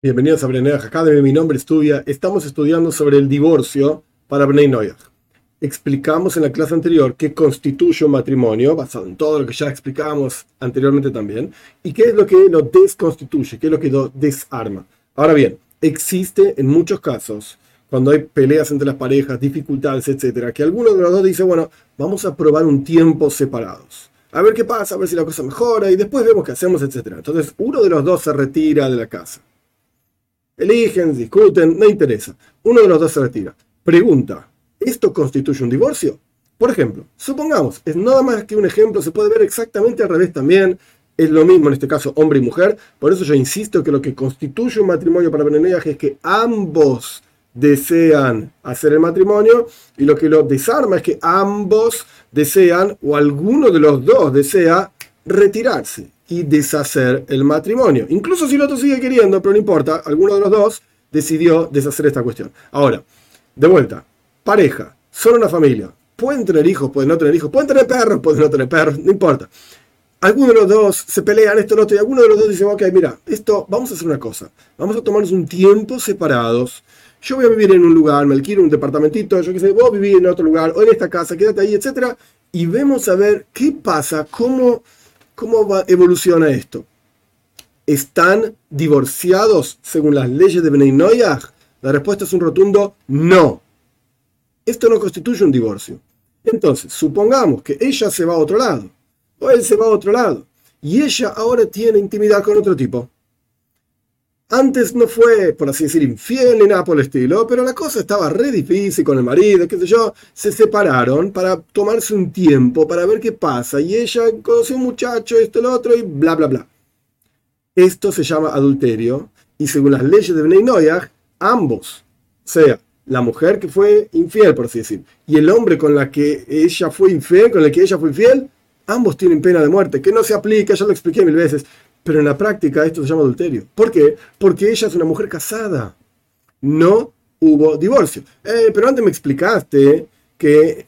Bienvenidos a Brenei Academy, mi nombre es Tuvia. Estamos estudiando sobre el divorcio para Bnei Noyach. Explicamos en la clase anterior qué constituye un matrimonio, basado en todo lo que ya explicamos anteriormente también, y qué es lo que lo desconstituye, qué es lo que lo desarma. Ahora bien, existe en muchos casos, cuando hay peleas entre las parejas, dificultades, etcétera, que alguno de los dos dice, bueno, vamos a probar un tiempo separados. A ver qué pasa, a ver si la cosa mejora, y después vemos qué hacemos, etcétera. Entonces, uno de los dos se retira de la casa Eligen, discuten, no interesa. Uno de los dos se retira. Pregunta, ¿esto constituye un divorcio? Por ejemplo, supongamos, es nada más que un ejemplo, se puede ver exactamente al revés también, es lo mismo en este caso hombre y mujer, por eso yo insisto que lo que constituye un matrimonio para Benenoyaj es que ambos desean hacer el matrimonio y lo que lo desarma es que ambos desean o alguno de los dos desea retirarse y deshacer el matrimonio. Incluso si el otro sigue queriendo, pero no importa, alguno de los dos decidió deshacer esta cuestión. Ahora, de vuelta, pareja, son una familia, pueden tener hijos, pueden no tener hijos, pueden tener perros, pueden no tener perros, no importa. Algunos de los dos se pelean esto, lo otro, y alguno de los dos dice, ok, mira, esto, vamos a hacer una cosa, vamos a tomarnos un tiempo separados. Yo voy a vivir en un lugar, me alquilo un departamentito, yo qué sé, vos vivir en otro lugar, o en esta casa, quédate ahí, etcétera, y vemos a ver qué pasa, cómo ¿Cómo va, evoluciona esto? ¿Están divorciados según las leyes de Noyach? La respuesta es un rotundo no. Esto no constituye un divorcio. Entonces, supongamos que ella se va a otro lado, o él se va a otro lado, y ella ahora tiene intimidad con otro tipo. Antes no fue, por así decir, infiel ni nada por el estilo, pero la cosa estaba re difícil con el marido, qué sé yo. Se separaron para tomarse un tiempo, para ver qué pasa. Y ella conoció un muchacho, esto, lo otro, y bla, bla, bla. Esto se llama adulterio. Y según las leyes de Bnei Noyach, ambos, sea la mujer que fue infiel, por así decir, y el hombre con la que ella fue infiel, con el que ella fue infiel, ambos tienen pena de muerte, que no se aplica, ya lo expliqué mil veces, pero en la práctica esto se llama adulterio. ¿Por qué? Porque ella es una mujer casada. No hubo divorcio. Eh, pero antes me explicaste que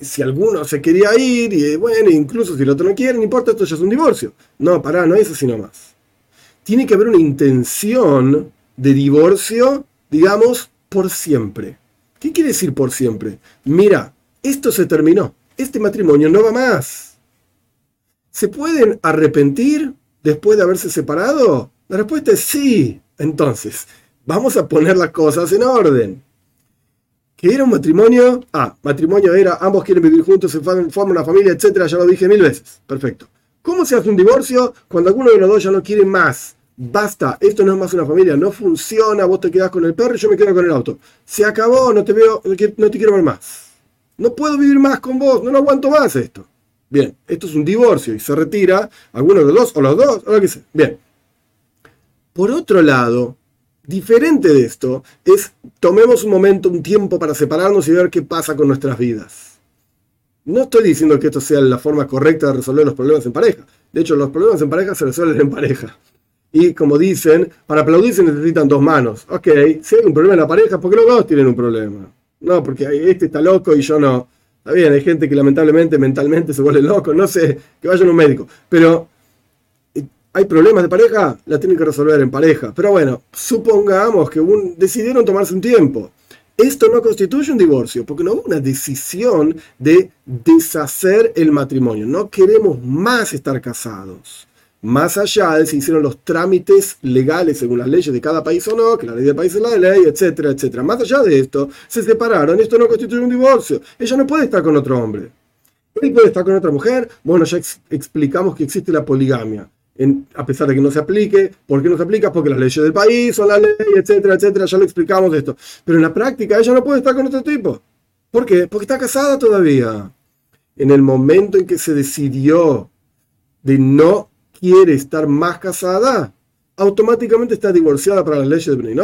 si alguno se quería ir, y bueno, incluso si el otro no quiere, no importa, esto ya es un divorcio. No, pará, no es así nomás. Tiene que haber una intención de divorcio, digamos, por siempre. ¿Qué quiere decir por siempre? Mira, esto se terminó. Este matrimonio no va más. ¿Se pueden arrepentir? Después de haberse separado? La respuesta es sí. Entonces, vamos a poner las cosas en orden. ¿Qué era un matrimonio? Ah, matrimonio era ambos quieren vivir juntos, se forman una familia, etcétera, ya lo dije mil veces. Perfecto. ¿Cómo se hace un divorcio cuando alguno de los dos ya no quiere más? Basta, esto no es más una familia, no funciona, vos te quedás con el perro y yo me quedo con el auto. Se acabó, no te veo, no te quiero ver más. No puedo vivir más con vos, no lo aguanto más esto. Bien, esto es un divorcio y se retira alguno de los dos o los dos, o lo que sea. Bien. Por otro lado, diferente de esto es tomemos un momento, un tiempo para separarnos y ver qué pasa con nuestras vidas. No estoy diciendo que esto sea la forma correcta de resolver los problemas en pareja. De hecho, los problemas en pareja se resuelven en pareja. Y como dicen, para aplaudir se necesitan dos manos. Ok, si hay un problema en la pareja, ¿por qué los dos tienen un problema? No, porque este está loco y yo no. Está bien, hay gente que lamentablemente mentalmente se vuelve loco, no sé, que vayan a un médico. Pero eh, hay problemas de pareja, la tienen que resolver en pareja. Pero bueno, supongamos que decidieron tomarse un tiempo. Esto no constituye un divorcio, porque no hubo una decisión de deshacer el matrimonio. No queremos más estar casados más allá de si hicieron los trámites legales según las leyes de cada país o no, que la ley del país es la ley, etcétera, etcétera. Más allá de esto, se separaron, esto no constituye un divorcio. Ella no puede estar con otro hombre. Él puede estar con otra mujer. Bueno, ya explicamos que existe la poligamia. a pesar de que no se aplique, ¿por qué no se aplica? Porque las leyes del país son la ley, etcétera, etcétera, ya lo explicamos esto. Pero en la práctica ella no puede estar con otro tipo. ¿Por qué? Porque está casada todavía. En el momento en que se decidió de no quiere estar más casada, automáticamente está divorciada para las leyes de Bnei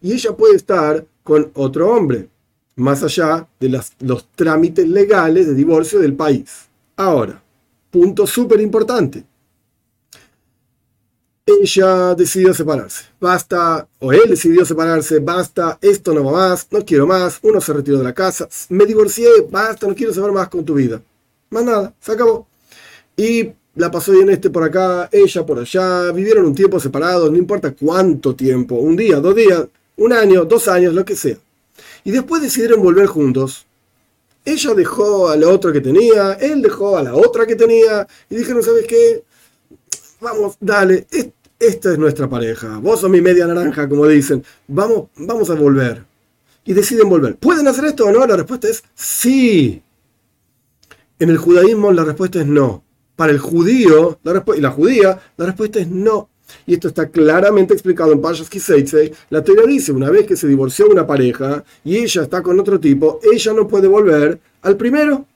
y ella puede estar con otro hombre, más allá de los trámites legales de divorcio del país. Ahora, punto súper importante. Ella decidió separarse. Basta, o él decidió separarse. Basta, esto no va más, no quiero más. Uno se retiró de la casa. Me divorcié, basta, no quiero saber más con tu vida. Más nada, se acabó. Y la pasó bien este por acá, ella por allá, vivieron un tiempo separados, no importa cuánto tiempo, un día, dos días, un año, dos años, lo que sea. Y después decidieron volver juntos. Ella dejó a la otra que tenía, él dejó a la otra que tenía, y dijeron, ¿sabes qué? Vamos, dale, esta es nuestra pareja, vos sos mi media naranja, como dicen, vamos, vamos a volver. Y deciden volver. ¿Pueden hacer esto o no? La respuesta es sí. En el judaísmo la respuesta es no. Para el judío la y la judía, la respuesta es no. Y esto está claramente explicado en Pashas Kiseitse. La teoría dice, una vez que se divorció una pareja y ella está con otro tipo, ella no puede volver al primero.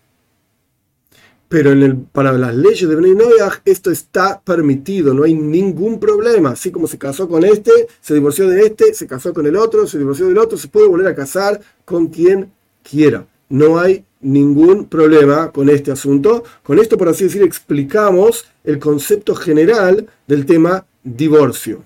Pero en el, para las leyes de Bnei Noyach esto está permitido, no hay ningún problema. Así como se casó con este, se divorció de este, se casó con el otro, se divorció del otro, se puede volver a casar con quien quiera. No hay ningún problema con este asunto. Con esto, por así decir, explicamos el concepto general del tema divorcio.